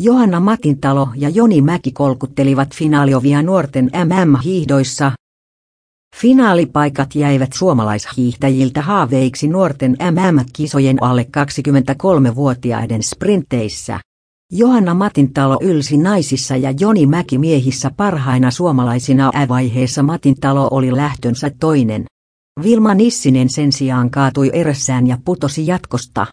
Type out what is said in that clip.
Johanna Matintalo ja Joni Mäki kolkuttelivat finaaliovia nuorten MM-hiihdoissa. Finaalipaikat jäivät suomalaishiihtäjiltä haaveiksi nuorten MM-kisojen alle 23-vuotiaiden sprinteissä. Johanna Matintalo ylsi naisissa ja Joni Mäki miehissä parhaina suomalaisina vaiheessa Matintalo oli lähtönsä toinen. Vilma Nissinen sen sijaan kaatui erässään ja putosi jatkosta.